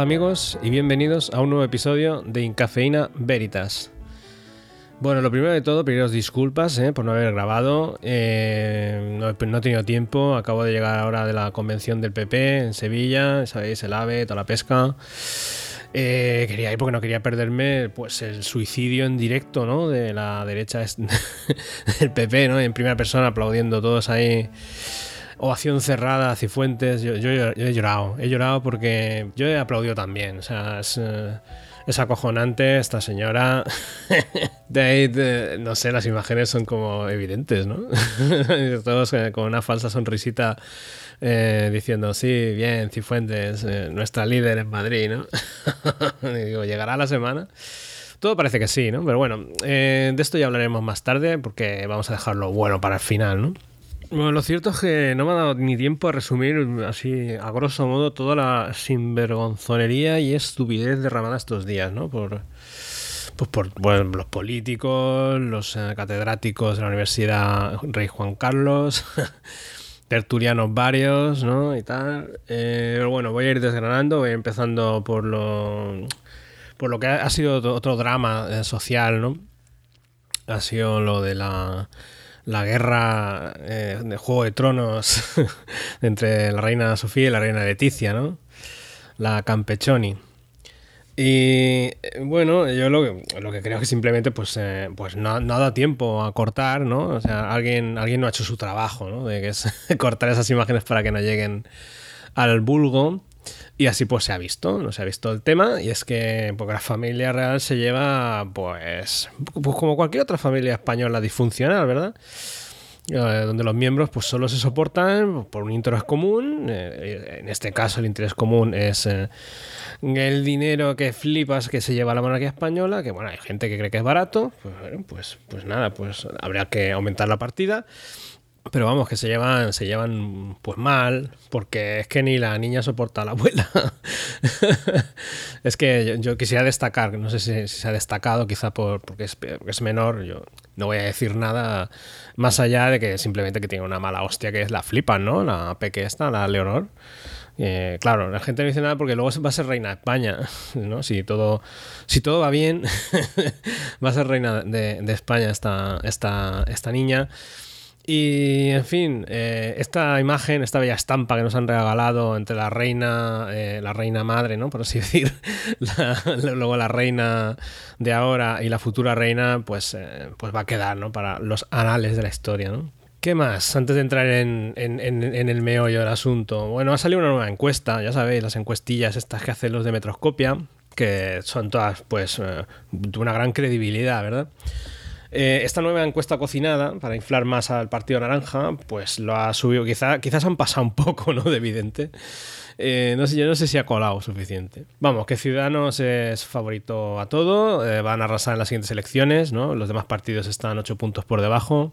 Amigos y bienvenidos a un nuevo episodio de Incafeína Veritas. Bueno, lo primero de todo, pediros disculpas eh, por no haber grabado. Eh, no, he tenido tiempo. Acabo de llegar ahora de la convención del PP en Sevilla. Sabéis, el AVE, toda la pesca. Eh, quería ir porque no quería perderme pues el suicidio en directo, ¿no? De la derecha del PP, ¿no? En primera persona aplaudiendo todos ahí ovación cerrada, Cifuentes. Yo, he llorado, he llorado porque yo he aplaudido también. O sea, es, eh, acojonante esta señora. de ahí, no sé, las imágenes son como evidentes, ¿no? Todos eh, con una falsa sonrisita eh, diciendo, sí, bien, Cifuentes, nuestra líder en Madrid, ¿no? y digo, ¿llegará la semana? Todo parece que sí, ¿no? Pero bueno, de esto ya hablaremos más tarde porque vamos a dejarlo bueno para el final, ¿no? Bueno, lo cierto es que no me ha dado ni tiempo a resumir así a grosso modo toda la sinvergonzonería y estupidez derramada estos días, ¿no? Por, pues por los políticos, los eh, catedráticos de la Universidad Rey Juan Carlos, tertulianos varios, ¿no? Y tal. Eh, pero bueno, voy a ir desgranando, voy empezando por lo, por lo que ha, sido otro drama eh, social, ¿no? Ha sido lo de la la guerra eh, de Juego de Tronos entre la reina Sofía y la reina Leticia, ¿no? La Campechoni. Y bueno, yo lo que, creo que simplemente pues, eh, pues no, ha dado tiempo a cortar, ¿no? O sea, alguien, alguien no ha hecho su trabajo, ¿no? De que es cortar esas imágenes para que no lleguen al vulgo. Y así pues se ha visto, no se ha visto el tema, y es que porque la familia real se lleva pues, pues como cualquier otra familia española disfuncional, ¿verdad? Eh, donde los miembros pues solo se soportan por un interés común, eh, en este caso el interés común es eh, el dinero que flipas que se lleva la monarquía española, que bueno, hay gente que cree que es barato, pues, pues, pues nada, pues habría que aumentar la partida. Pero vamos, que se llevan, se llevan pues mal, porque es que ni la niña soporta a la abuela. es que yo, quisiera destacar, no sé si, se ha destacado, quizá por, porque es, menor, yo no voy a decir nada más allá de que simplemente que tiene una mala hostia que es la flipan, ¿no? La peque esta, la Leonor. Eh, claro, la gente no dice nada porque luego va a ser reina de España, ¿no? Si todo, si todo va bien, va a ser reina de, de España esta, esta, esta niña. Y en fin, eh, esta imagen, esta bella estampa que nos han regalado entre la reina, eh, la reina madre, ¿no? Por así decir, luego la reina de ahora y la futura reina, pues, eh, pues va a quedar, ¿no? Para los anales de la historia, ¿no? ¿Qué más? Antes de entrar en, en, en, el meollo del asunto. Bueno, ha salido una nueva encuesta, ya sabéis, las encuestillas estas que hacen los de Metroscopia, que son todas, pues, de una gran credibilidad, ¿verdad? Eh, esta nueva encuesta cocinada, para inflar más al Partido Naranja, pues lo ha subido. Quizá, quizás han pasado un poco, ¿no? De evidente. Eh, no sé, yo no sé si ha colado suficiente. Vamos, que Ciudadanos es favorito a todo. Eh, van a arrasar en las siguientes elecciones, ¿no? Los demás partidos están 8 puntos por debajo.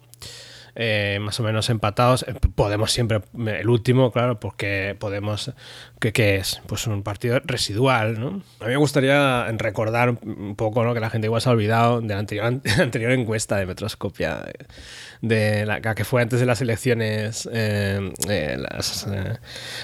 Eh, más o menos empatados. Eh, Podemos siempre, el último, claro, porque Podemos, ¿qué, es? Pues un partido residual, ¿no? A mí me gustaría recordar un poco, ¿no? Que la gente igual se ha olvidado de la anterior, anterior encuesta de Metroscopia, de la que fue antes de las elecciones, eh, las,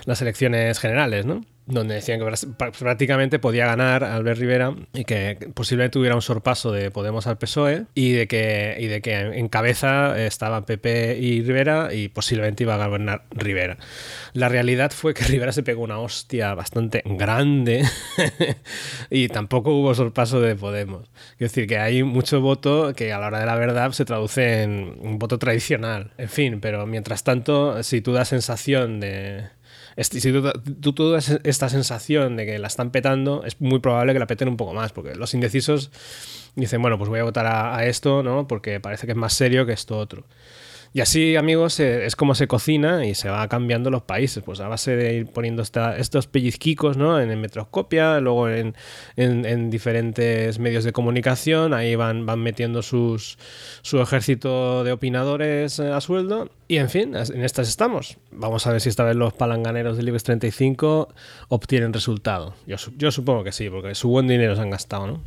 las elecciones generales, ¿no? Donde decían que prácticamente podía ganar Albert Rivera y que posiblemente tuviera un sorpaso de Podemos al PSOE y de que, y de que en cabeza estaban PP y Rivera y posiblemente iba a gobernar Rivera. La realidad fue que Rivera se pegó una hostia bastante grande y tampoco hubo sorpaso de Podemos. Es decir, que hay mucho voto que a la hora de la verdad se traduce en un voto tradicional. En fin, pero mientras tanto, si tú das sensación de si tú, tú, esta sensación de que la están petando, es muy probable que la peten un poco más, porque los indecisos dicen, bueno, pues voy a votar a, esto, ¿no? Porque parece que es más serio que esto otro. Y así, amigos, eh, es como se cocina y se va cambiando los países. Pues a base de ir poniendo estos pellizquicos ¿no? en, Metroscopia, luego en, diferentes medios de comunicación, ahí van, van metiendo sus, su ejército de opinadores eh, a sueldo. Y en fin, en estas estamos. Vamos a ver si esta vez los palanganeros del IBEX 35 obtienen resultado. Yo, yo supongo que sí, porque su buen dinero se han gastado, ¿no?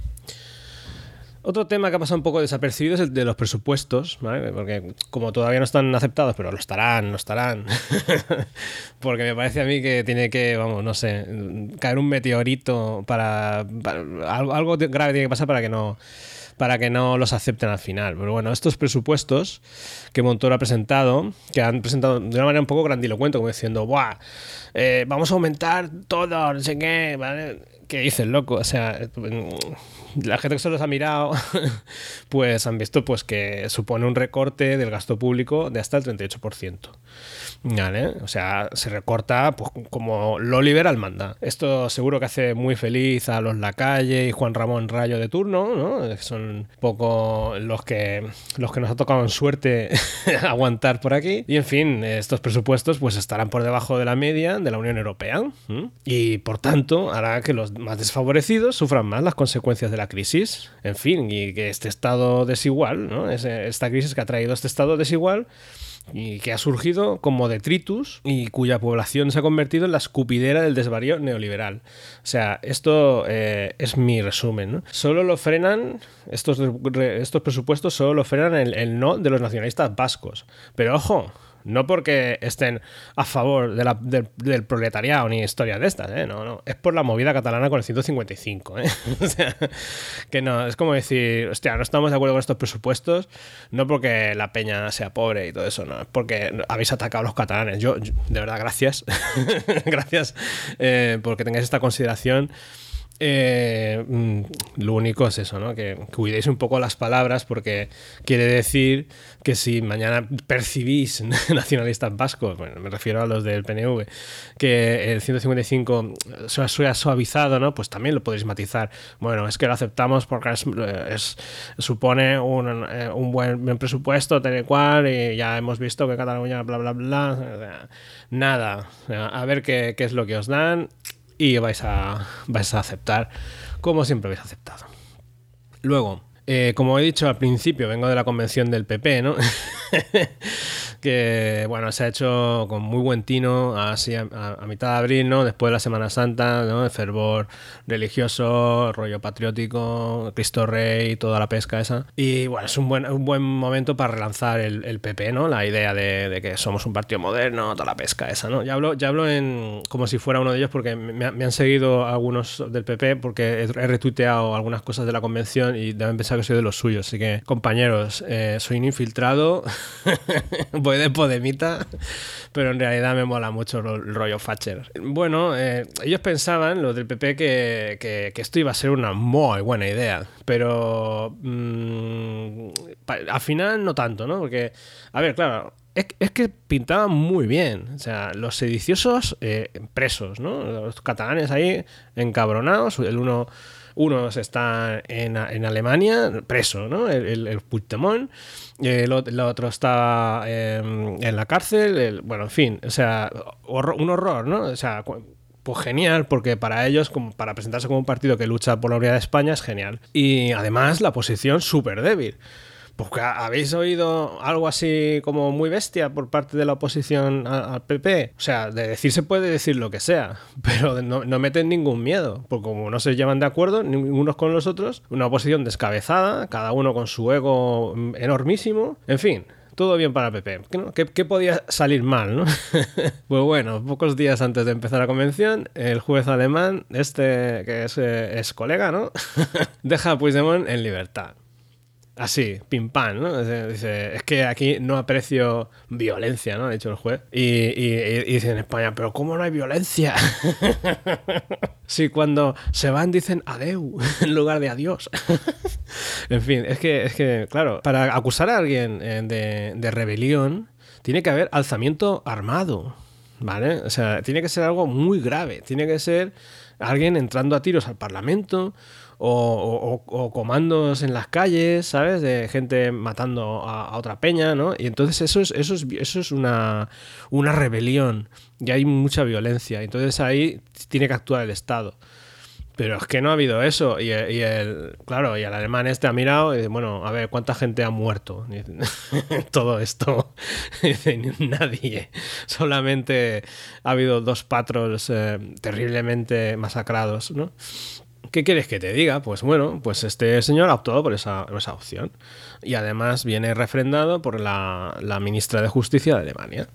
Otro tema que ha pasado un poco desapercibido es el de los presupuestos, ¿vale? Porque como todavía no están aceptados, pero lo estarán, lo estarán. Porque me parece a mí que tiene que, vamos, no sé, caer un meteorito para, algo, algo grave tiene que pasar para que no para que no los acepten al final. Pero bueno, estos presupuestos que Montoro ha presentado, que han presentado de una manera un poco grandilocuente, como diciendo, ¡buah! Eh, vamos a aumentar todo, no sé qué, ¿vale? ¿Qué dices, loco? O sea, la gente que se los ha mirado, pues han visto pues que supone un recorte del gasto público de hasta el 38%. ¿Vale? O sea, se recorta pues, como lo liberal manda. Esto seguro que hace muy feliz a los Lacalle y Juan Ramón Rayo de turno, ¿no? Son un poco los que, los que nos ha tocado en suerte aguantar por aquí. Y en fin, estos presupuestos pues estarán por debajo de la media de la Unión Europea. Y por tanto hará que los más desfavorecidos sufran más las consecuencias de la crisis. En fin, y que este estado desigual, ¿no? esta crisis que ha traído este estado desigual, y que ha surgido como detritus y cuya población se ha convertido en la escupidera del desvarío neoliberal. O sea, esto eh, es mi resumen. ¿no? Solo lo frenan, estos, estos presupuestos solo lo frenan el no de los nacionalistas vascos. Pero ojo, no porque estén a favor del, proletariado ni historias de estas, ¿eh? No, no. Es por la movida catalana con el 155, ¿eh? o sea, que no, es como decir, hostia, no estamos de acuerdo con estos presupuestos, no porque la peña sea pobre y todo eso, no, es porque habéis atacado a los catalanes. Yo, de verdad, gracias. gracias eh, porque tengáis esta consideración. Eh, mm, lo único es eso, ¿no? Que, cuidéis un poco las palabras porque quiere decir que si mañana percibís nacionalistas vascos, bueno, me refiero a los del PNV, que el 155 se ha suavizado, ¿no? Pues también lo podéis matizar. Bueno, es que lo aceptamos porque es, supone un, eh, un, buen presupuesto, tal y cual, y ya hemos visto que Cataluña, bla, bla, bla. Nada. A ver qué, qué es lo que os dan y vais a, vais a aceptar como siempre habéis aceptado. Luego, eh, como he dicho al principio, vengo de la convención del PP, ¿no? que bueno, se ha hecho con muy buen tino así a, mitad de abril, ¿no? Después de la Semana Santa, ¿no? El fervor religioso, rollo patriótico, Cristo Rey, toda la pesca esa. Y bueno, es un buen, un buen momento para relanzar el, PP, ¿no? La idea de, que somos un partido moderno, toda la pesca esa, ¿no? Ya hablo, ya hablo en como si fuera uno de ellos porque me, han seguido algunos del PP porque he, retuiteado algunas cosas de la convención y deben pensar que soy de los suyos. Así que, compañeros, eh, soy un infiltrado. voy de Podemita, pero en realidad me mola mucho el rollo Thatcher. Bueno, eh, ellos pensaban, los del PP, que, esto iba a ser una muy buena idea, pero mm, al final no tanto, ¿no? Porque, a ver, claro, es, que pintaban muy bien. O sea, los sediciosos eh, presos, ¿no? Los catalanes ahí encabronados, el uno unos están en, en Alemania, preso, ¿no? El, el, el Puigdemont. El, otro está em, en la cárcel. bueno, en fin, o sea, un horror, ¿no? O sea, pues genial, porque para ellos, como para presentarse como un partido que lucha por la unidad de España, es genial. Y además la posición súper débil. Porque habéis oído algo así como muy bestia por parte de la oposición al PP. O sea, de decir se puede decir lo que sea, pero no, meten ningún miedo. Porque como no se llevan de acuerdo unos con los otros, una oposición descabezada, cada uno con su ego enormísimo. En fin, todo bien para PP. ¿Qué, podía salir mal? pues bueno, pocos días antes de empezar la convención, el juez alemán, este que es, eh, colega, ¿no? deja a Puigdemont en libertad. Así, pim pam, ¿no? Dice, es que aquí no aprecio violencia, ¿no? Ha dicho el juez. Y, dice en España, pero ¿cómo no hay violencia? sí, cuando se van dicen adeu en lugar de adiós. en fin, es que, es que, claro, para acusar a alguien eh, de, de rebelión, tiene que haber alzamiento armado, ¿vale? O sea, tiene que ser algo muy grave. Tiene que ser alguien entrando a tiros al Parlamento o, comandos en las calles, ¿sabes? De gente matando a, otra peña, ¿no? Y entonces eso es, eso es, eso es una, una rebelión y hay mucha violencia. Entonces ahí tiene que actuar el Estado. Pero es que no ha habido eso. Y, el, claro, y el alemán este ha mirado y dice, bueno, a ver, ¿cuánta gente ha muerto? Todo esto. Dice, nadie. Solamente ha habido dos patrols eh, terriblemente masacrados, ¿no? ¿Qué quieres que te diga? Pues bueno, pues este señor ha optado por esa, opción. Y además viene refrendado por la, ministra de Justicia de Alemania.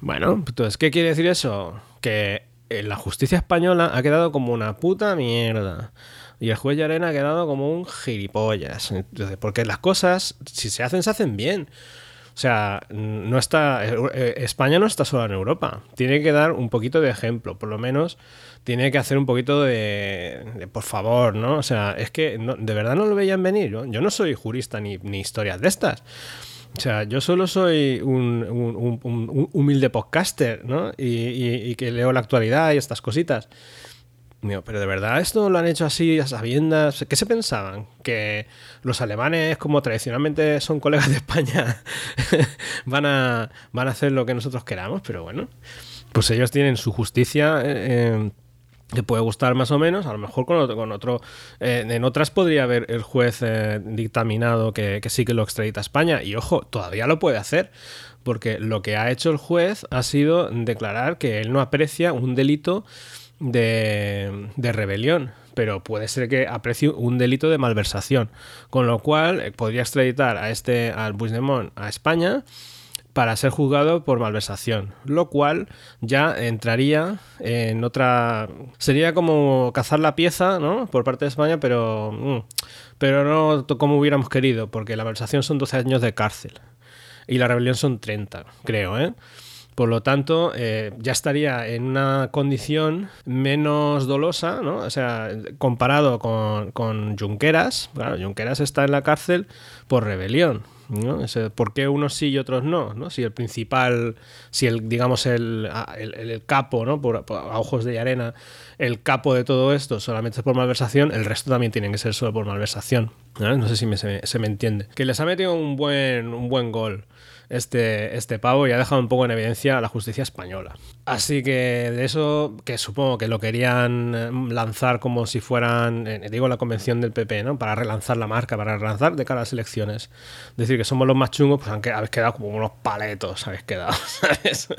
Bueno, entonces, ¿qué quiere decir eso? Que la justicia española ha quedado como una puta mierda. Y el juez Arena ha quedado como un gilipollas. Entonces, porque las cosas, si se hacen, se hacen bien. O sea, no está. Eh, España no está sola en Europa. Tiene que dar un poquito de ejemplo. Por lo menos tiene que hacer un poquito de. por favor, ¿no? O sea, es que de verdad no lo veían venir. Yo, no soy jurista ni, ni historias de estas. O sea, yo solo soy un, humilde podcaster, ¿no? Y, que leo la actualidad y estas cositas. pero de verdad esto lo han hecho así a sabiendas. ¿Qué se pensaban? Que los alemanes, como tradicionalmente son colegas de España, van, a, van a hacer lo que nosotros queramos, pero bueno, pues ellos tienen su justicia. Eh, eh, que puede gustar más o menos, a lo mejor con otro, con otro eh, en otras podría haber el juez eh, dictaminado que, sí que lo extradita a España y ojo, todavía lo puede hacer, porque lo que ha hecho el juez ha sido declarar que él no aprecia un delito de, de rebelión, pero puede ser que aprecie un delito de malversación, con lo cual eh, podría extraditar a este, al Puigdemont a España para ser juzgado por malversación, lo cual ya entraría en otra... Sería como cazar la pieza, ¿no? Por parte de España, pero, mm, pero no como hubiéramos querido, porque la malversación son 12 años de cárcel y la rebelión son 30, creo, ¿eh? Por lo tanto, eh, ya estaría en una condición menos dolosa, ¿no? O sea, comparado con, con Junqueras. Claro, Junqueras está en la cárcel por rebelión. ¿No? ¿Por qué unos sí y otros no? ¿no? Si el principal, si el, digamos, el, el, capo, ¿no? Por, a ojos de arena, el capo de todo esto solamente es por malversación, el resto también tienen que ser solo por malversación. No, sé si se, se, me entiende. Que les ha metido un buen, un buen gol este, este pavo y ha dejado un poco en evidencia a la justicia española. Así que de eso, que supongo que lo querían eh, lanzar como si fueran, eh, digo, la convención del PP, ¿no? Para relanzar la marca, para relanzar de cara a las elecciones. Decir que somos los más chungos, pues habéis quedado como unos paletos, habéis quedado, ¿sabes?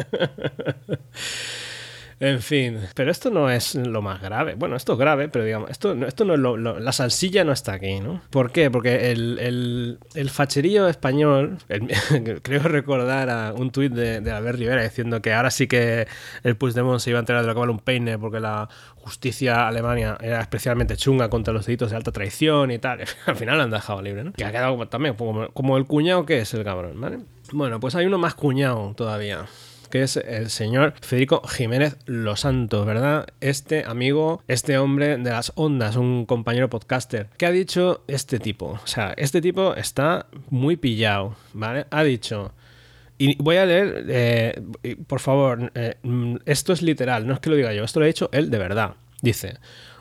En fin, pero esto no es lo más grave. Bueno, esto es grave, pero digamos, esto, esto no es lo, La salsilla no está aquí, ¿no? ¿Por qué? Porque el, el, facherío español, creo recordar a un tuit de, Albert Rivera diciendo que ahora sí que el Puigdemont se iba a enterar de lo que vale un peine porque la justicia alemana era especialmente chunga contra los delitos de alta traición y tal. Al final lo han dejado libre, ¿no? Que ha quedado también como, como el cuñado que es el cabrón, ¿vale? Bueno, pues hay uno más cuñado todavía que es el señor Federico Jiménez Los Santos, ¿verdad? Este amigo, este hombre de las ondas, un compañero podcaster. ¿Qué ha dicho este tipo? O sea, este tipo está muy pillado, ¿vale? Ha dicho... Y voy a leer, eh, por favor, eh, esto es literal, no es que lo diga yo, esto lo ha dicho él de verdad. Dice,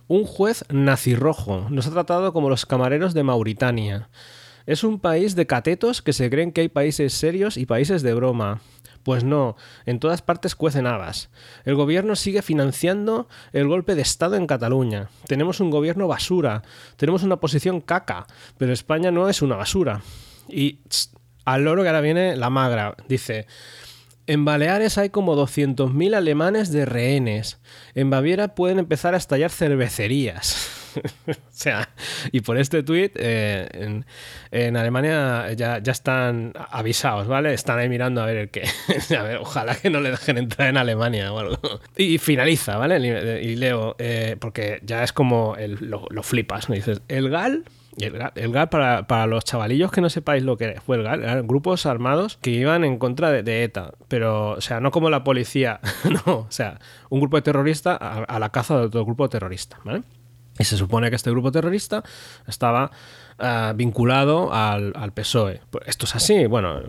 un juez nazirrojo nos ha tratado como los camareros de Mauritania. Es un país de catetos que se creen que hay países serios y países de broma. Pues no, en todas partes cuecen habas. El gobierno sigue financiando el golpe de Estado en Cataluña. Tenemos un gobierno basura, tenemos una posición caca, pero España no es una basura. Y al loro que ahora viene la magra, dice, en Baleares hay como 200.000 alemanes de rehenes. En Baviera pueden empezar a estallar cervecerías. o sea, y por este tuit eh, en, Alemania ya, ya están avisados, ¿vale? Están ahí mirando a ver el qué. a ver, ojalá que no le dejen entrar en Alemania o algo. Y finaliza, ¿vale? Y leo, eh, porque ya es como lo, flipas, ¿no? Dices, el GAL el GAL, para, los chavalillos que no sepáis lo que fue el GAL, eran grupos armados que iban en contra de, ETA, pero, o sea, no como la policía, no, o sea, un grupo de terroristas a, a, la caza de otro grupo terrorista, ¿vale? Y se supone que este grupo terrorista estaba eh, vinculado al, PSOE. Pues esto es así. Bueno,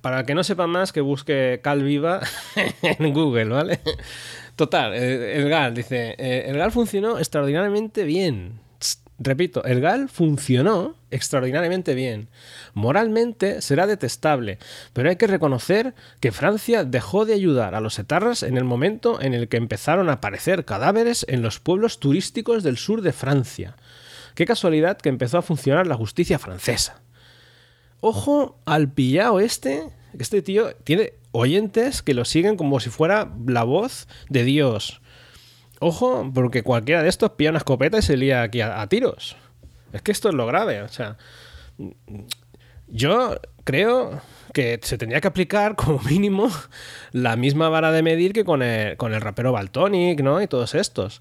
para que no sepa más, que busque Calviva en Google, ¿vale? Total, eh, el GAL dice, eh, el GAL funcionó extraordinariamente bien. Repito, el GAL funcionó extraordinariamente bien. Moralmente será detestable, pero hay que reconocer que Francia dejó de ayudar a los etarras en el momento en el que empezaron a aparecer cadáveres en los pueblos turísticos del sur de Francia. Qué casualidad que empezó a funcionar la justicia francesa. Ojo al pillao este. Este tío tiene oyentes que lo siguen como si fuera la voz de Dios ojo, porque cualquiera de estos pilla una escopeta y se lía aquí a, tiros. Es que esto es lo grave, o sea, yo creo que se tendría que aplicar como mínimo la misma vara de medir que con el, con el rapero Baltonic, ¿no? Y todos estos.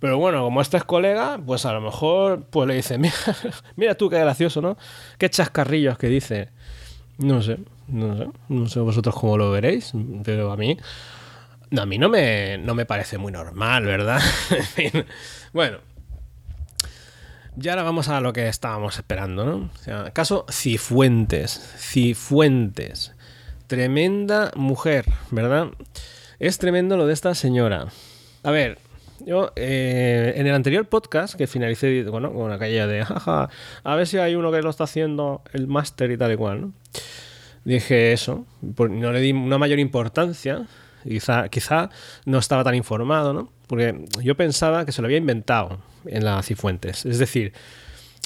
Pero bueno, como este es colega, pues a lo mejor pues le dice, mira, mira tú qué gracioso, ¿no? Qué chascarrillos que dice. No sé, no sé, no sé vosotros cómo lo veréis, pero a mí, a mí no me, no me parece muy normal, ¿verdad? bueno, y ahora vamos a lo que estábamos esperando, ¿no? O sea, caso Cifuentes. Cifuentes. Tremenda mujer, ¿verdad? Es tremendo lo de esta señora. A ver, yo eh, en el anterior podcast que finalicé bueno, con aquella de, jaja, a ver si hay uno que lo está haciendo el máster y tal y cual, ¿no? Dije eso, no le di una mayor importancia, quizá, quizá no estaba tan informado, ¿no? Porque yo pensaba que se lo había inventado en la Cifuentes. Es decir,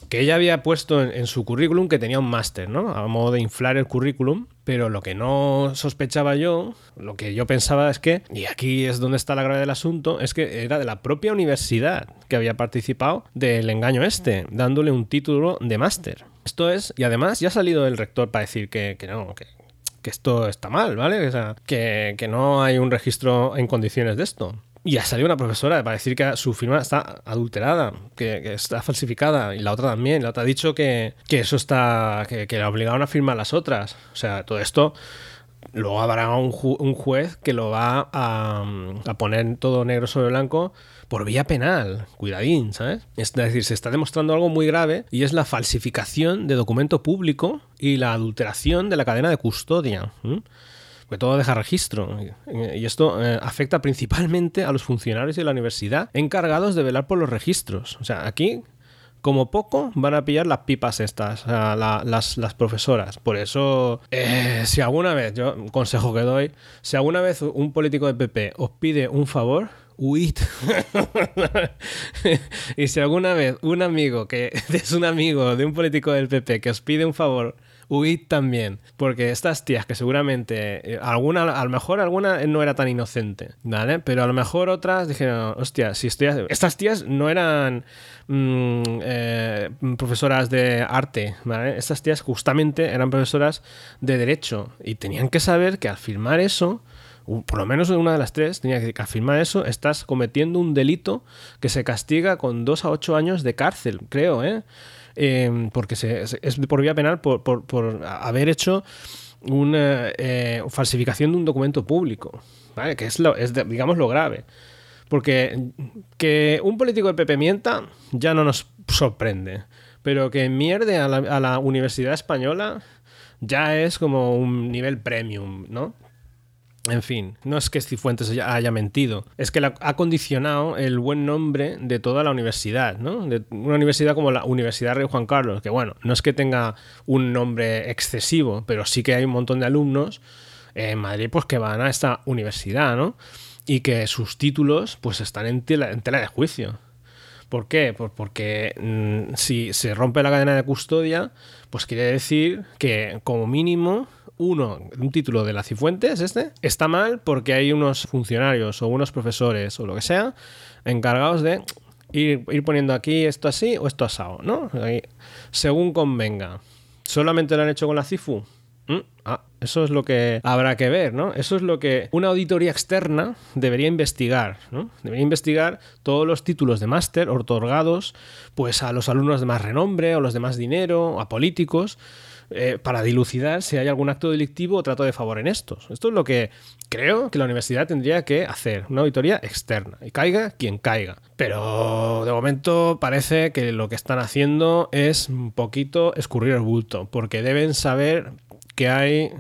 que ella había puesto en, su currículum que tenía un máster, ¿no? A modo de inflar el currículum, pero lo que no sospechaba yo, lo que yo pensaba es que, y aquí es donde está la gravedad del asunto, es que era de la propia universidad que había participado del engaño este, dándole un título de máster. Esto es, y además ya ha salido el rector para decir que, no, que, esto está mal, ¿vale? O que, que no hay un registro en condiciones de esto. Y ha salido una profesora para decir que su firma está adulterada, que, está falsificada, y la otra también. La otra ha dicho que, eso está. Que, que, la obligaron a firmar las otras. O sea, todo esto. Luego habrá un, un juez que lo va a, a, poner todo negro sobre blanco por vía penal. Cuidadín, ¿sabes? Es decir, se está demostrando algo muy grave y es la falsificación de documento público y la adulteración de la cadena de custodia porque todo deja registro. Y esto eh, afecta principalmente a los funcionarios de la universidad encargados de velar por los registros. O sea, aquí como poco van a pillar las pipas estas, las, las, profesoras. Por eso, eh, si alguna vez, yo un consejo que doy, si alguna vez un político de PP os pide un favor, huid. y si alguna vez un amigo que es un amigo de un político del PP que os pide un favor, huid también. Porque estas tías que seguramente, eh, alguna, a lo mejor alguna no era tan inocente, ¿vale? Pero a lo mejor otras dijeron, hostia, si estoy... Estas tías no eran mm, eh, profesoras de arte, ¿vale? Estas tías justamente eran profesoras de derecho y tenían que saber que al firmar eso por lo menos una de las tres tenía que afirmar eso, estás cometiendo un delito que se castiga con dos a ocho años de cárcel, creo, ¿eh? Em, porque es por vía penal por, haber hecho una eh, falsificación de un documento público, ¿vale? que es, lo, es digamos, lo grave. Porque que un político de PP mienta ya no nos sorprende, pero que mierde a la, a la Universidad Española ya es como un nivel premium, ¿no? En fin, no es que Cifuentes haya mentido, es que ha condicionado el buen nombre de toda la universidad, ¿no? De una universidad como la Universidad Rey Juan Carlos, que bueno, no es que tenga un nombre excesivo, pero sí que hay un montón de alumnos en Madrid pues que van a esta universidad, ¿no? Y que sus títulos pues están en tela, de juicio. ¿Por qué? Pues porque mm, si se rompe la cadena de custodia, pues quiere decir que como mínimo uno, un título de la Cifuentes, este, está mal porque hay unos funcionarios o unos profesores o lo que sea encargados de ir, poniendo aquí esto así o esto asado, ¿no? según convenga. ¿Solamente lo han hecho con la CIFU? Mm, ah, eso es lo que habrá que ver, ¿no? Eso es lo que una auditoría externa debería investigar, ¿no? Debería investigar todos los títulos de máster otorgados pues a los alumnos de más renombre, o los de más dinero, a políticos, eh, para dilucidar si hay algún acto delictivo o trato de favor en estos. Esto es lo que creo que la universidad tendría que hacer, una auditoría externa, y caiga quien caiga. Pero de momento parece que lo que están haciendo es un poquito escurrir el bulto, porque deben saber que hay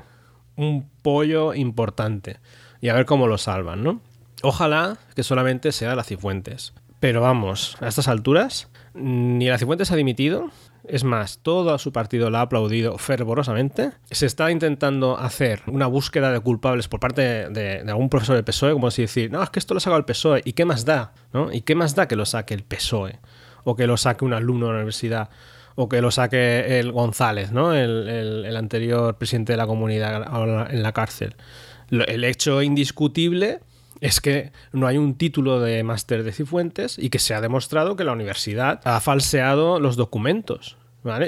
un pollo importante y a ver cómo lo salvan, ¿no? Ojalá que solamente sea la Cifuentes. Pero vamos, a estas alturas, ni la Cifuentes ha dimitido, es más, todo su partido la ha aplaudido fervorosamente. Se está intentando hacer una búsqueda de culpables por parte de, algún profesor del PSOE, como si decir, no, es que esto lo ha sacado el PSOE, ¿y qué más da? ¿no? ¿Y qué más da que lo saque el PSOE? O que lo saque un alumno de la universidad, o que lo saque el González, ¿no? el, anterior presidente de la comunidad en la cárcel. El hecho indiscutible es que no hay un título de máster de Cifuentes y que se ha demostrado que la universidad ha falseado los documentos.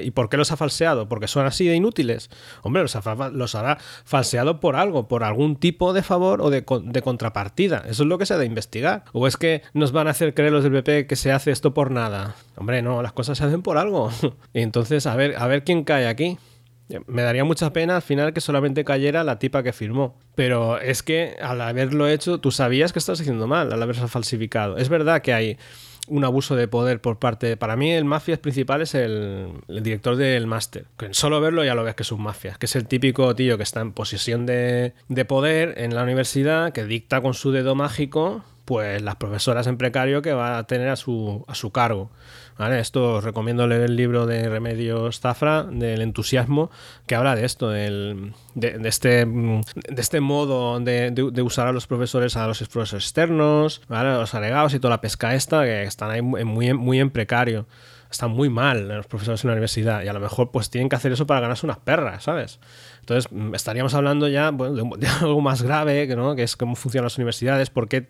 ¿Y por qué los ha falseado? ¿Porque son así de inútiles? Hombre, los, los hará falseado por algo, por algún tipo de favor o de, contrapartida. Eso es lo que se ha de investigar. ¿O es que nos van a hacer creer los del PP que se hace esto por nada? Hombre, no, las cosas se hacen por algo. entonces, a ver, a ver quién cae aquí. Me daría mucha pena al final que solamente cayera la tipa que firmó. Pero es que al haberlo hecho, tú sabías que estás haciendo mal al haberse falsificado. Es verdad que hay un abuso de poder por parte. Para mí, el mafias principal es el, director del máster. Solo verlo ya lo ves que es un mafia. Que es el típico tío que está en posesión de, de poder en la universidad, que dicta con su dedo mágico pues las profesoras en precario que va a tener a su, a su cargo. ¿Vale? Esto os recomiendo leer el libro de Remedios Zafra, del entusiasmo, que habla de esto, del, de, este, de este modo de, de, usar a los profesores, a los profesores externos, ¿vale? a los alegados y toda la pesca esta, que están ahí muy, muy en precario están muy mal los profesores en la universidad y a lo mejor pues tienen que hacer eso para ganarse unas perras, ¿sabes? Entonces estaríamos hablando ya bueno, de, algo más grave, ¿no? que es cómo funcionan las universidades, por qué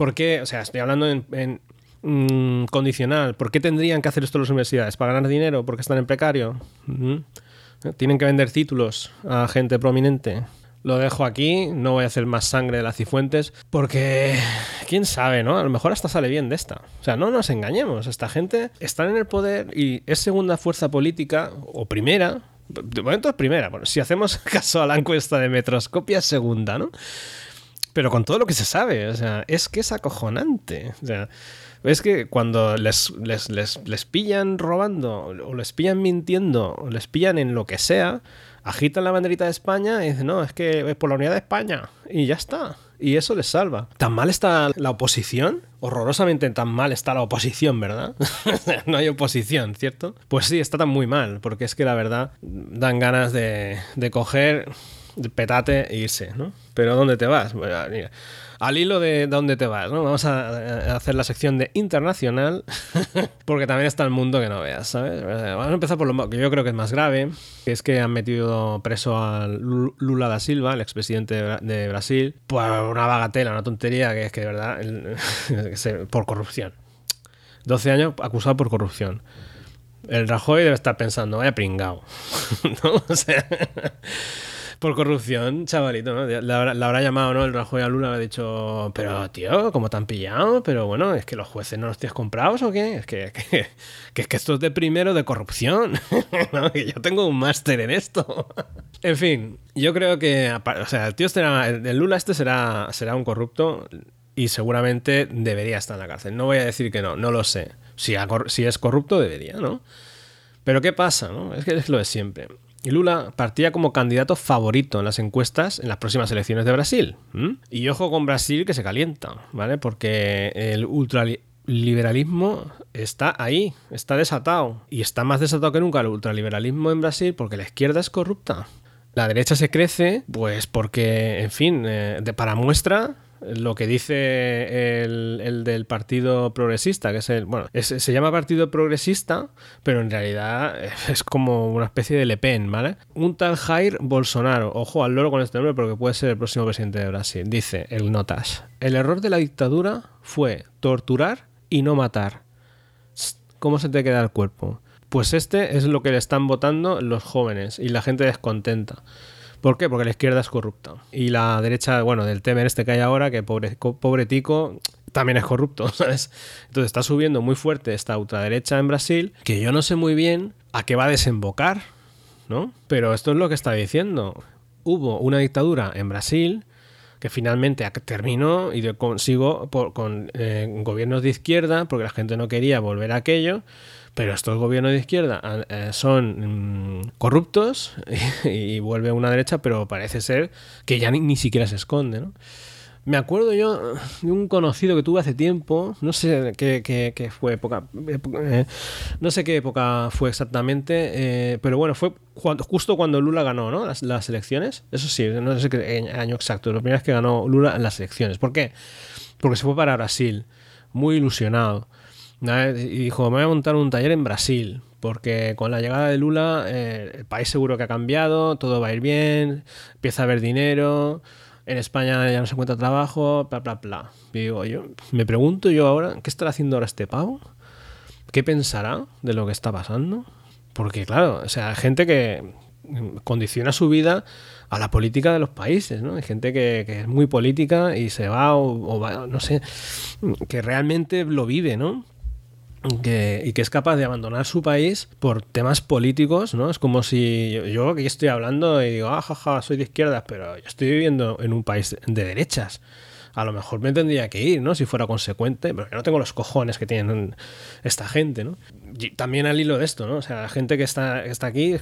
¿Por qué? O sea, estoy hablando en, mm, condicional. ¿Por qué tendrían que hacer esto las universidades? ¿Para ganar dinero? ¿Porque están en precario? ¿Tienen que vender títulos a gente prominente? Lo dejo aquí, no voy a hacer más sangre de las cifuentes, porque quién sabe, ¿no? A lo mejor hasta sale bien de esta. O sea, no nos engañemos, esta gente está en el poder y es segunda fuerza política, o primera, de momento es primera, bueno, si hacemos caso a la encuesta de Metroscopia es segunda, ¿no? pero con todo lo que se sabe, o sea, es que es acojonante. O sea, es que cuando les, les, pillan robando, o les pillan mintiendo, o les pillan en lo que sea, agitan la banderita de España y dicen, no, es que es por la unidad de España. Y ya está. Y eso les salva. ¿Tan mal está la oposición? Horrorosamente tan mal está la oposición, ¿verdad? no hay oposición, ¿cierto? Pues sí, está tan muy mal, porque es que la verdad dan ganas de, de coger petate e irse, ¿no? Pero ¿dónde te vas? Al hilo de dónde te vas, ¿no? Vamos a hacer la sección de internacional, porque también está el mundo que no veas, ¿sabes? Vamos a empezar por lo que yo creo que es más grave, que es que han metido preso a Lula da Silva, el expresidente de Brasil, por una bagatela, una tontería, que es que de verdad, por corrupción. 12 años acusado por corrupción. El Rajoy debe estar pensando, vaya pringao. ¿no? O sea, por corrupción, chavalito, ¿no? La, habrá llamado, ¿no? El Rajoy a Lula le ha dicho, pero tío, ¿cómo te han pillado? Pero bueno, es que los jueces no los tienes comprados o qué? Es que, es que esto es de primero de corrupción. ¿no? Que yo tengo un máster en esto. en fin, yo creo que, o sea, el tío será, el Lula este será, será un corrupto y seguramente debería estar en la cárcel. No voy a decir que no, no lo sé. Si, si es corrupto, debería, ¿no? Pero ¿qué pasa? No? Es que es lo de siempre. Y Lula partía como candidato favorito en las encuestas en las próximas elecciones de Brasil. Y ojo con Brasil que se calienta, ¿vale? Porque el ultraliberalismo está ahí, está desatado. Y está más desatado que nunca el ultraliberalismo en Brasil porque la izquierda es corrupta. La derecha se crece, pues porque, en fin, eh, de, para muestra, lo que dice el, del Partido Progresista, que es el. Bueno, se llama Partido Progresista, pero en realidad es como una especie de Le Pen, ¿vale? Un tal Jair Bolsonaro, ojo al loro con este nombre porque puede ser el próximo presidente de Brasil, dice el Notas. El error de la dictadura fue torturar y no matar. ¿Cómo se te queda el cuerpo? Pues este es lo que le están votando los jóvenes y la gente descontenta. ¿Por qué? Porque la izquierda es corrupta. Y la derecha, bueno, del Temer este que hay ahora, que pobre, pobre tico, también es corrupto, ¿sabes? Entonces está subiendo muy fuerte esta ultraderecha en Brasil, que yo no sé muy bien a qué va a desembocar, ¿no? Pero esto es lo que está diciendo. Hubo una dictadura en Brasil que finalmente terminó y consigo con eh, gobiernos de izquierda, porque la gente no quería volver a aquello, pero estos gobiernos de izquierda eh, son mm, corruptos y, vuelve una derecha, pero parece ser que ya ni, siquiera se esconde, ¿no? Me acuerdo yo de un conocido que tuve hace tiempo, no sé qué, fue época, eh, no sé qué época fue exactamente, eh, pero bueno, fue justo cuando Lula ganó ¿no? las, elecciones. Eso sí, no sé qué año exacto, la primera que ganó Lula en las elecciones. ¿Por qué? Porque se fue para Brasil, muy ilusionado. Y dijo, me voy a montar un taller en Brasil, porque con la llegada de Lula eh, el país seguro que ha cambiado, todo va a ir bien, empieza a haber dinero, en España ya no se encuentra trabajo, bla, bla, bla. Digo, yo me pregunto yo ahora, ¿qué estará haciendo ahora este pavo? ¿Qué pensará de lo que está pasando? Porque claro, o sea, gente que condiciona su vida a la política de los países, ¿no? Hay gente que, es muy política y se va o, o va, no sé, que realmente lo vive, ¿no? Que, y que es capaz de abandonar su país por temas políticos, ¿no? Es como si yo, yo aquí estoy hablando y digo, ah, jaja, soy de izquierdas, pero yo estoy viviendo en un país de derechas. A lo mejor me tendría que ir, ¿no? Si fuera consecuente, pero yo no tengo los cojones que tienen esta gente, ¿no? Y también al hilo de esto, ¿no? O sea, la gente que está, está aquí,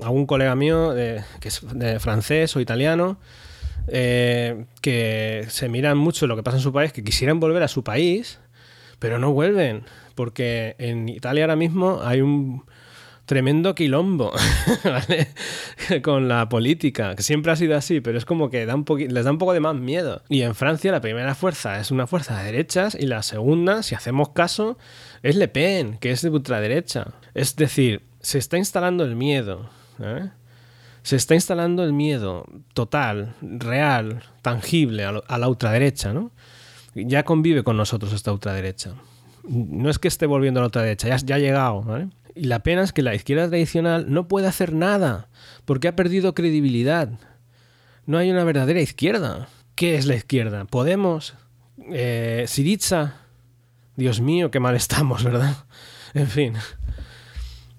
algún colega mío de, que es de francés o italiano, eh, que se miran mucho lo que pasa en su país, que quisieran volver a su país, pero no vuelven porque en Italia ahora mismo hay un tremendo quilombo con la política, que siempre ha sido así, pero es como que da un les da un poco de más miedo. Y en Francia la primera fuerza es una fuerza de derechas y la segunda, si hacemos caso, es Le Pen, que es de ultraderecha. Es decir, se está instalando el miedo. ¿eh? Se está instalando el miedo total, real, tangible a, la ultraderecha, ¿no? Ya convive con nosotros esta ultraderecha no es que esté volviendo a la otra derecha, ya, ha llegado, Y la pena es que la izquierda tradicional no puede hacer nada, porque ha perdido credibilidad. No hay una verdadera izquierda. ¿Qué es la izquierda? ¿Podemos? Eh, ¿Siriza? Dios mío, qué mal estamos, ¿verdad? En fin.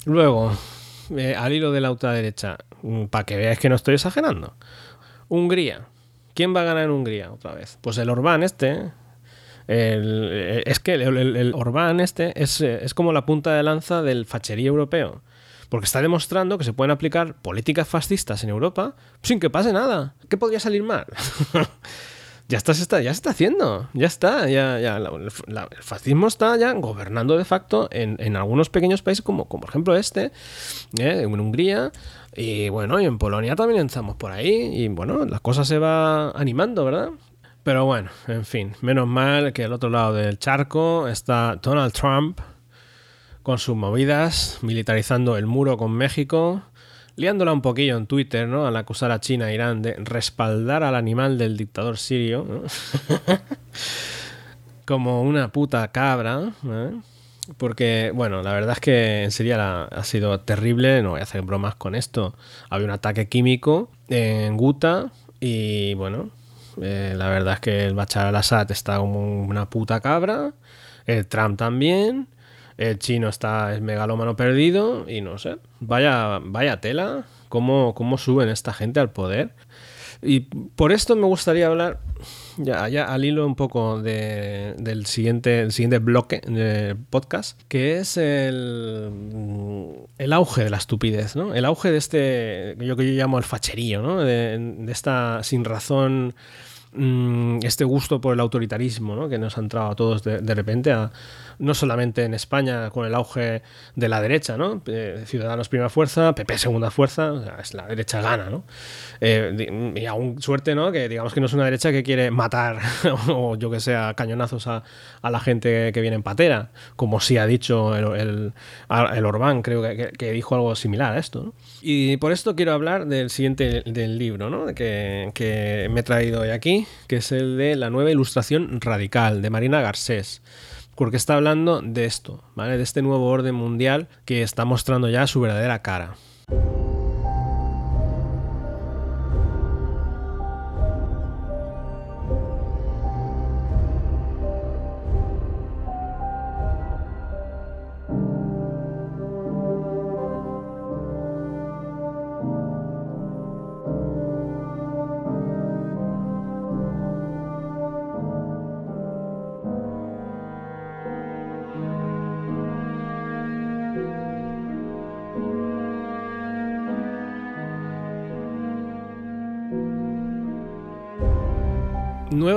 Luego, eh, al hilo de la ultraderecha, mm, para que veáis que no estoy exagerando. Hungría. ¿Quién va a ganar en Hungría otra vez? Pues el Orbán este, el, es que el, Orbán este es, es como la punta de lanza del fachería europeo porque está demostrando que se pueden aplicar políticas fascistas en Europa sin que pase nada. ¿Qué podría salir mal? ya, está, está, ya se está haciendo, ya está, ya, ya el fascismo está ya gobernando de facto en, en algunos pequeños países como, como por ejemplo este, ¿eh? en Hungría, y bueno, y en Polonia también estamos por ahí, y bueno, la cosa se va animando, ¿verdad? Pero bueno, en fin, menos mal que al otro lado del charco está Donald Trump con sus movidas, militarizando el muro con México, liándola un poquillo en Twitter, ¿no? Al acusar a China e Irán de respaldar al animal del dictador sirio, como una puta cabra, ¿eh? Porque, bueno, la verdad es que en Siria ha sido terrible, no voy a hacer bromas con esto. Había un ataque químico en Guta y, bueno, eh, la verdad es que el Bachar al-Assad está como una puta cabra, el Trump también, el chino está es megalómano perdido y no sé, vaya, vaya tela, cómo, cómo suben esta gente al poder. Y por esto me gustaría hablar, ya, ya al hilo un poco del siguiente, el siguiente bloque de podcast, que es el, el auge de la estupidez, ¿no? El auge de este, yo que yo llamo el facherío, ¿no? De, de esta sin razón Mm, este gusto por el autoritarismo que nos ha entrado a todos de, repente, no solamente en España con el auge de la derecha, ¿no? Eh, Ciudadanos primera fuerza, PP segunda fuerza, es la derecha gana, ¿no? Eh, y aún suerte, ¿no? Que digamos que no es una derecha que quiere matar o yo que sea cañonazos a, la gente que viene en patera, como sí ha dicho el, el, Orbán, creo que, que, dijo algo similar a esto. Y por esto quiero hablar del siguiente del libro, que me he traído hoy aquí, que es el de La nueva ilustración radical, de Marina Garcés porque está hablando de esto, ¿vale? De este nuevo orden mundial que está mostrando ya su verdadera cara.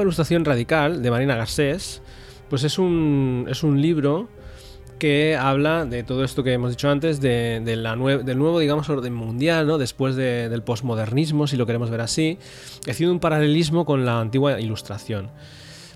Ilustración Radical de Marina Garcés, pues es un, es un libro que habla de todo esto que hemos dicho antes, de, la del nuevo, digamos, orden mundial, ¿no? después del posmodernismo, si lo queremos ver así, haciendo un paralelismo con la antigua ilustración.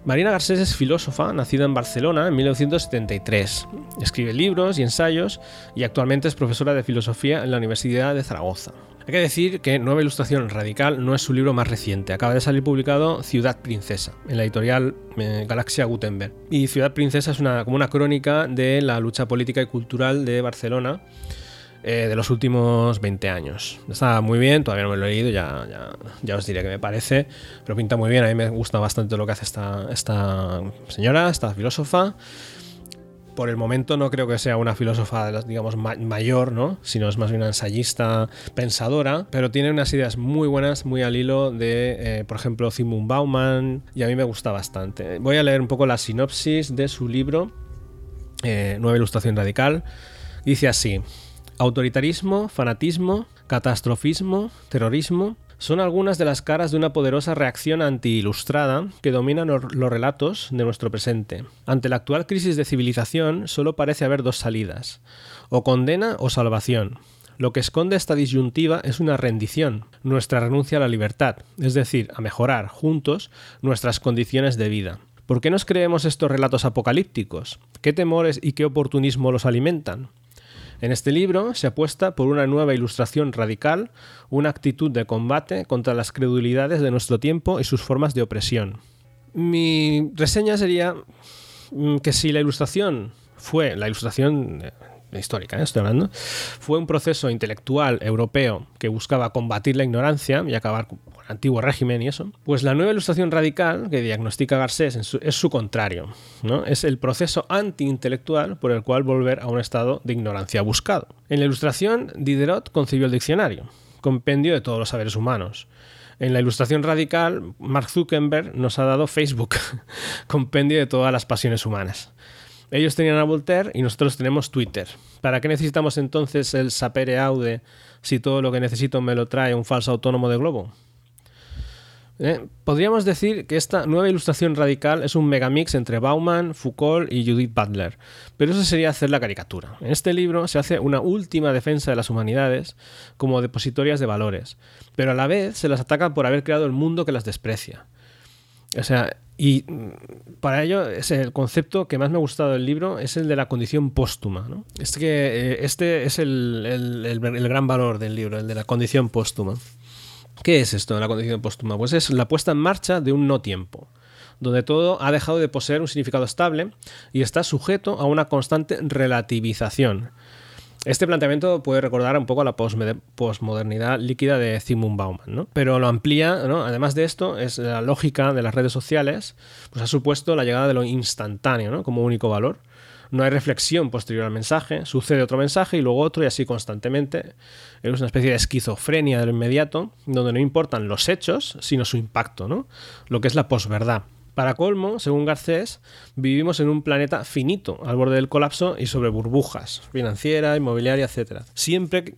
Marina Garcés es filósofa, nacida en Barcelona en 1973. Escribe libros y ensayos y actualmente es profesora de filosofía en la Universidad de Zaragoza. Hay que decir que Nueva Ilustración Radical no es su libro más reciente. Acaba de salir publicado Ciudad Princesa, en la editorial eh, Galaxia Gutenberg. Y Ciudad Princesa es como una crónica de la lucha política y cultural de Barcelona eh, de los últimos 20 años. Está muy bien, todavía no me lo he leído, ya, ya, os diré qué me parece, pero pinta muy bien. A mí me gusta bastante lo que hace esta, esta señora, esta filósofa por el momento no creo que sea una filósofa, digamos, mayor, ¿no? Sino es más bien una ensayista pensadora, pero tiene unas ideas muy buenas, muy al hilo de, eh, por ejemplo, Zygmunt Bauman, y a mí me gusta bastante. Voy a leer un poco la sinopsis de su libro, eh, Nueva Ilustración Radical. Dice así, autoritarismo, fanatismo, catastrofismo, terrorismo, son algunas de las caras de una poderosa reacción anti-ilustrada que domina los relatos de nuestro presente. Ante la actual crisis de civilización solo parece haber dos salidas, o condena o salvación. Lo que esconde esta disyuntiva es una rendición, nuestra renuncia a la libertad, es decir, a mejorar juntos nuestras condiciones de vida. ¿Por qué nos creemos estos relatos apocalípticos? ¿Qué temores y qué oportunismo los alimentan? En este libro se apuesta por una nueva ilustración radical, una actitud de combate contra las credulidades de nuestro tiempo y sus formas de opresión. Mi reseña sería mm, que si la ilustración fue la ilustración histórica, ¿eh? estoy hablando, fue un proceso intelectual europeo que buscaba combatir la ignorancia y acabar con el antiguo régimen y eso, pues la nueva ilustración radical que diagnostica Garcés es su contrario, ¿no? es el proceso antiintelectual por el cual volver a un estado de ignorancia buscado. En la ilustración, Diderot concibió el diccionario, compendio de todos los saberes humanos. En la ilustración radical, Mark Zuckerberg nos ha dado Facebook, compendio de todas las pasiones humanas. Ellos tenían a Voltaire y nosotros tenemos Twitter. ¿Para qué necesitamos entonces el sapere aude si todo lo que necesito me lo trae un falso autónomo de globo? Eh, podríamos decir que esta nueva ilustración radical es un megamix entre Bauman, Foucault y Judith Butler, pero eso sería hacer la caricatura. En este libro se hace una última defensa de las humanidades como depositorias de valores, pero a la vez se las ataca por haber creado el mundo que las desprecia. O sea, y mm, para ello es el concepto que más me ha gustado del libro es el de la condición póstuma. Es que eh, este es el, el, gran valor del libro, el de la condición póstuma. ¿Qué es esto de la condición póstuma? Pues es la puesta en marcha de un no tiempo, donde todo ha dejado de poseer un significado estable y está sujeto a una constante relativización este planteamiento puede recordar un poco a la posmodernidad líquida de Zygmunt Bauman, ¿no? pero lo amplía, ¿no? además de esto, es la lógica de las redes sociales, pues ha supuesto la llegada de lo instantáneo ¿no? como único valor. No hay reflexión posterior al mensaje, sucede otro mensaje y luego otro y así constantemente. Es una especie de esquizofrenia del inmediato, donde no importan los hechos, sino su impacto, ¿no? lo que es la posverdad. Para colmo, según Garcés, vivimos en un planeta finito, al borde del colapso y sobre burbujas financiera, inmobiliaria, etc. Siempre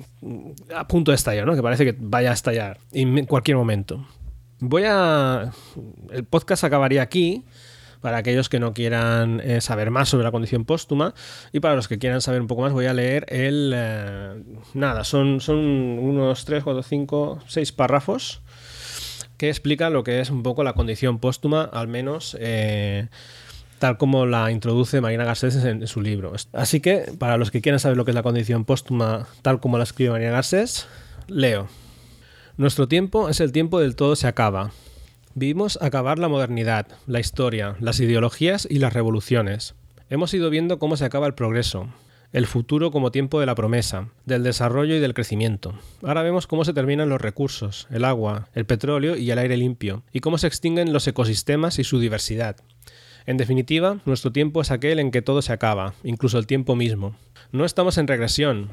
a punto de estallar, ¿no? Que parece que vaya a estallar en cualquier momento. Voy a... El podcast acabaría aquí para aquellos que no quieran eh, saber más sobre la condición póstuma y para los que quieran saber un poco más voy a leer el... Eh, nada, son, son unos 3, 4, 5, 6 párrafos que explica lo que es un poco la condición póstuma, al menos eh, tal como la introduce Marina Garcés en, su libro. Así que, para los que quieran saber lo que es la condición póstuma, tal como la escribe Marina Garcés, leo. Nuestro tiempo es el tiempo del todo se acaba. Vimos acabar la modernidad, la historia, las ideologías y las revoluciones. Hemos ido viendo cómo se acaba el progreso, el futuro como tiempo de la promesa, del desarrollo y del crecimiento. Ahora vemos cómo se terminan los recursos, el agua, el petróleo y el aire limpio, y cómo se extinguen los ecosistemas y su diversidad. En definitiva, nuestro tiempo es aquel en que todo se acaba, incluso el tiempo mismo. No estamos en regresión.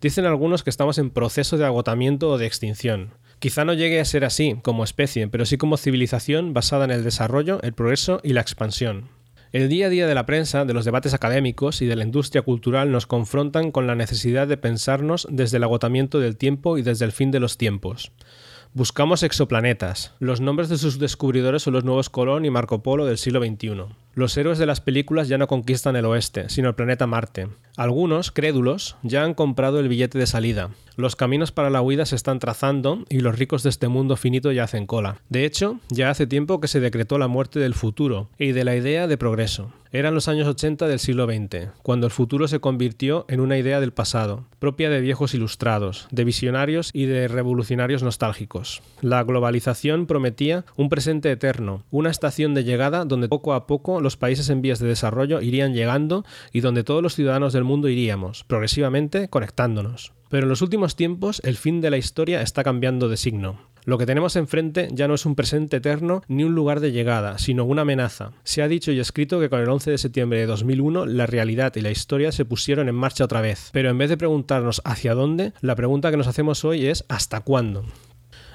Dicen algunos que estamos en proceso de agotamiento o de extinción. Quizá no llegue a ser así como especie, pero sí como civilización basada en el desarrollo, el progreso y la expansión. El día a día de la prensa, de los debates académicos y de la industria cultural nos confrontan con la necesidad de pensarnos desde el agotamiento del tiempo y desde el fin de los tiempos. Buscamos exoplanetas. Los nombres de sus descubridores son los nuevos Colón y Marco Polo del siglo XXI. Los héroes de las películas ya no conquistan el oeste, sino el planeta Marte. Algunos, crédulos, ya han comprado el billete de salida. Los caminos para la huida se están trazando y los ricos de este mundo finito ya hacen cola. De hecho, ya hace tiempo que se decretó la muerte del futuro y de la idea de progreso. Eran los años 80 del siglo XX, cuando el futuro se convirtió en una idea del pasado, propia de viejos ilustrados, de visionarios y de revolucionarios nostálgicos. La globalización prometía un presente eterno, una estación de llegada donde poco a poco los países en vías de desarrollo irían llegando y donde todos los ciudadanos del mundo iríamos, progresivamente conectándonos. Pero en los últimos tiempos el fin de la historia está cambiando de signo. Lo que tenemos enfrente ya no es un presente eterno ni un lugar de llegada, sino una amenaza. Se ha dicho y escrito que con el 11 de septiembre de 2001 la realidad y la historia se pusieron en marcha otra vez. Pero en vez de preguntarnos hacia dónde, la pregunta que nos hacemos hoy es ¿hasta cuándo?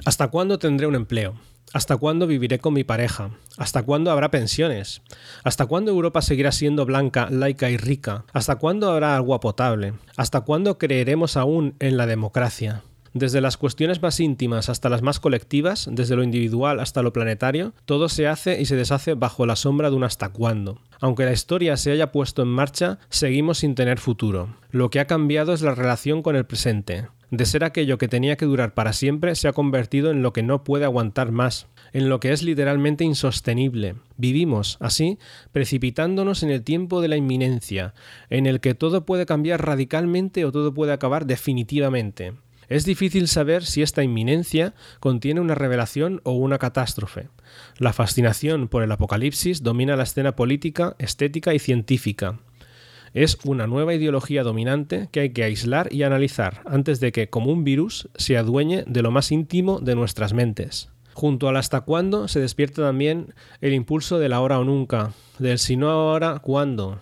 ¿Hasta cuándo tendré un empleo? ¿Hasta cuándo viviré con mi pareja? ¿Hasta cuándo habrá pensiones? ¿Hasta cuándo Europa seguirá siendo blanca, laica y rica? ¿Hasta cuándo habrá agua potable? ¿Hasta cuándo creeremos aún en la democracia? Desde las cuestiones más íntimas hasta las más colectivas, desde lo individual hasta lo planetario, todo se hace y se deshace bajo la sombra de un hasta cuándo. Aunque la historia se haya puesto en marcha, seguimos sin tener futuro. Lo que ha cambiado es la relación con el presente. De ser aquello que tenía que durar para siempre, se ha convertido en lo que no puede aguantar más, en lo que es literalmente insostenible. Vivimos, así, precipitándonos en el tiempo de la inminencia, en el que todo puede cambiar radicalmente o todo puede acabar definitivamente. Es difícil saber si esta inminencia contiene una revelación o una catástrofe. La fascinación por el apocalipsis domina la escena política, estética y científica. Es una nueva ideología dominante que hay que aislar y analizar antes de que, como un virus, se adueñe de lo más íntimo de nuestras mentes. Junto al hasta cuándo se despierta también el impulso del ahora o nunca, del si no ahora, cuándo,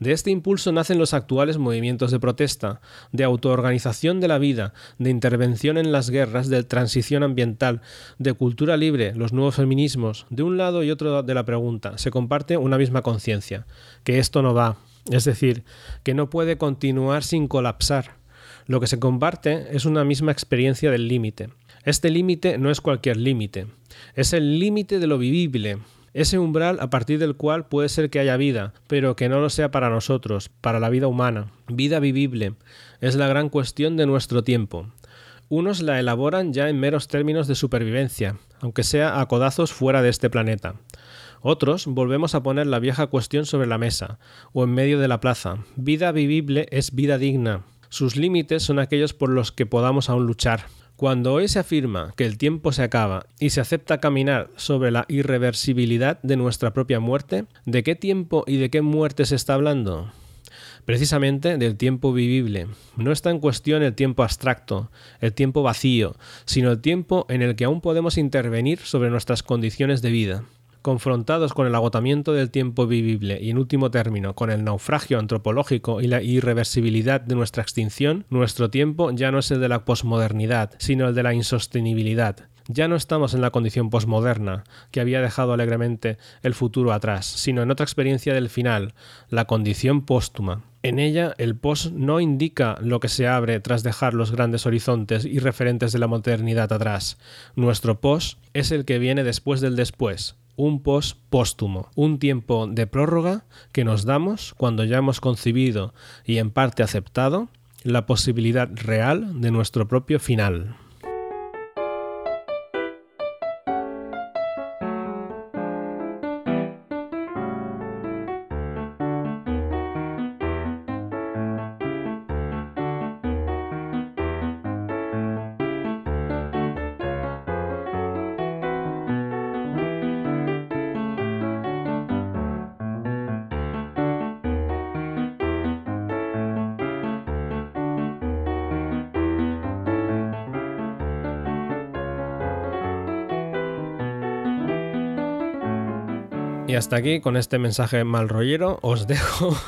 de este impulso nacen los actuales movimientos de protesta, de autoorganización de la vida, de intervención en las guerras, de transición ambiental, de cultura libre, los nuevos feminismos. De un lado y otro de la pregunta se comparte una misma conciencia, que esto no va, es decir, que no puede continuar sin colapsar. Lo que se comparte es una misma experiencia del límite. Este límite no es cualquier límite, es el límite de lo vivible, ese umbral a partir del cual puede ser que haya vida, pero que no lo sea para nosotros, para la vida humana. Vida vivible es la gran cuestión de nuestro tiempo. Unos la elaboran ya en meros términos de supervivencia, aunque sea a codazos fuera de este planeta. Otros volvemos a poner la vieja cuestión sobre la mesa, o en medio de la plaza. Vida vivible es vida digna. Sus límites son aquellos por los que podamos aún luchar. Cuando hoy se afirma que el tiempo se acaba y se acepta caminar sobre la irreversibilidad de nuestra propia muerte, ¿de qué tiempo y de qué muerte se está hablando? Precisamente del tiempo vivible. No está en cuestión el tiempo abstracto, el tiempo vacío, sino el tiempo en el que aún podemos intervenir sobre nuestras condiciones de vida. Confrontados con el agotamiento del tiempo vivible y en último término con el naufragio antropológico y la irreversibilidad de nuestra extinción, nuestro tiempo ya no es el de la posmodernidad, sino el de la insostenibilidad. Ya no estamos en la condición posmoderna, que había dejado alegremente el futuro atrás, sino en otra experiencia del final, la condición póstuma. En ella, el pos no indica lo que se abre tras dejar los grandes horizontes y referentes de la modernidad atrás. Nuestro pos es el que viene después del después, un post póstumo, un tiempo de prórroga que nos damos cuando ya hemos concebido y en parte aceptado la posibilidad real de nuestro propio final. Y hasta aquí con este mensaje mal rollero os dejo,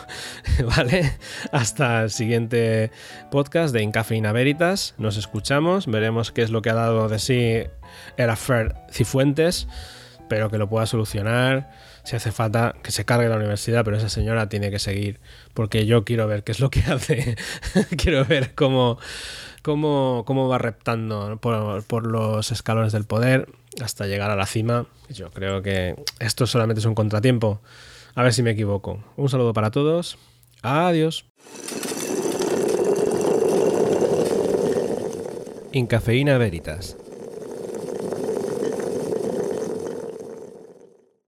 ¿vale? Hasta el siguiente podcast de Incafeína Veritas. Nos escuchamos, veremos qué es lo que ha dado de sí el affair Cifuentes, pero que lo pueda solucionar. Si hace falta que se cargue la universidad, pero esa señora tiene que seguir, porque yo quiero ver qué es lo que hace. quiero ver cómo, cómo, cómo va reptando por, por, los escalones del poder hasta llegar a la cima. Yo creo que esto solamente es un contratiempo. A ver si me equivoco. Un saludo para todos. Adiós. Incafeína Veritas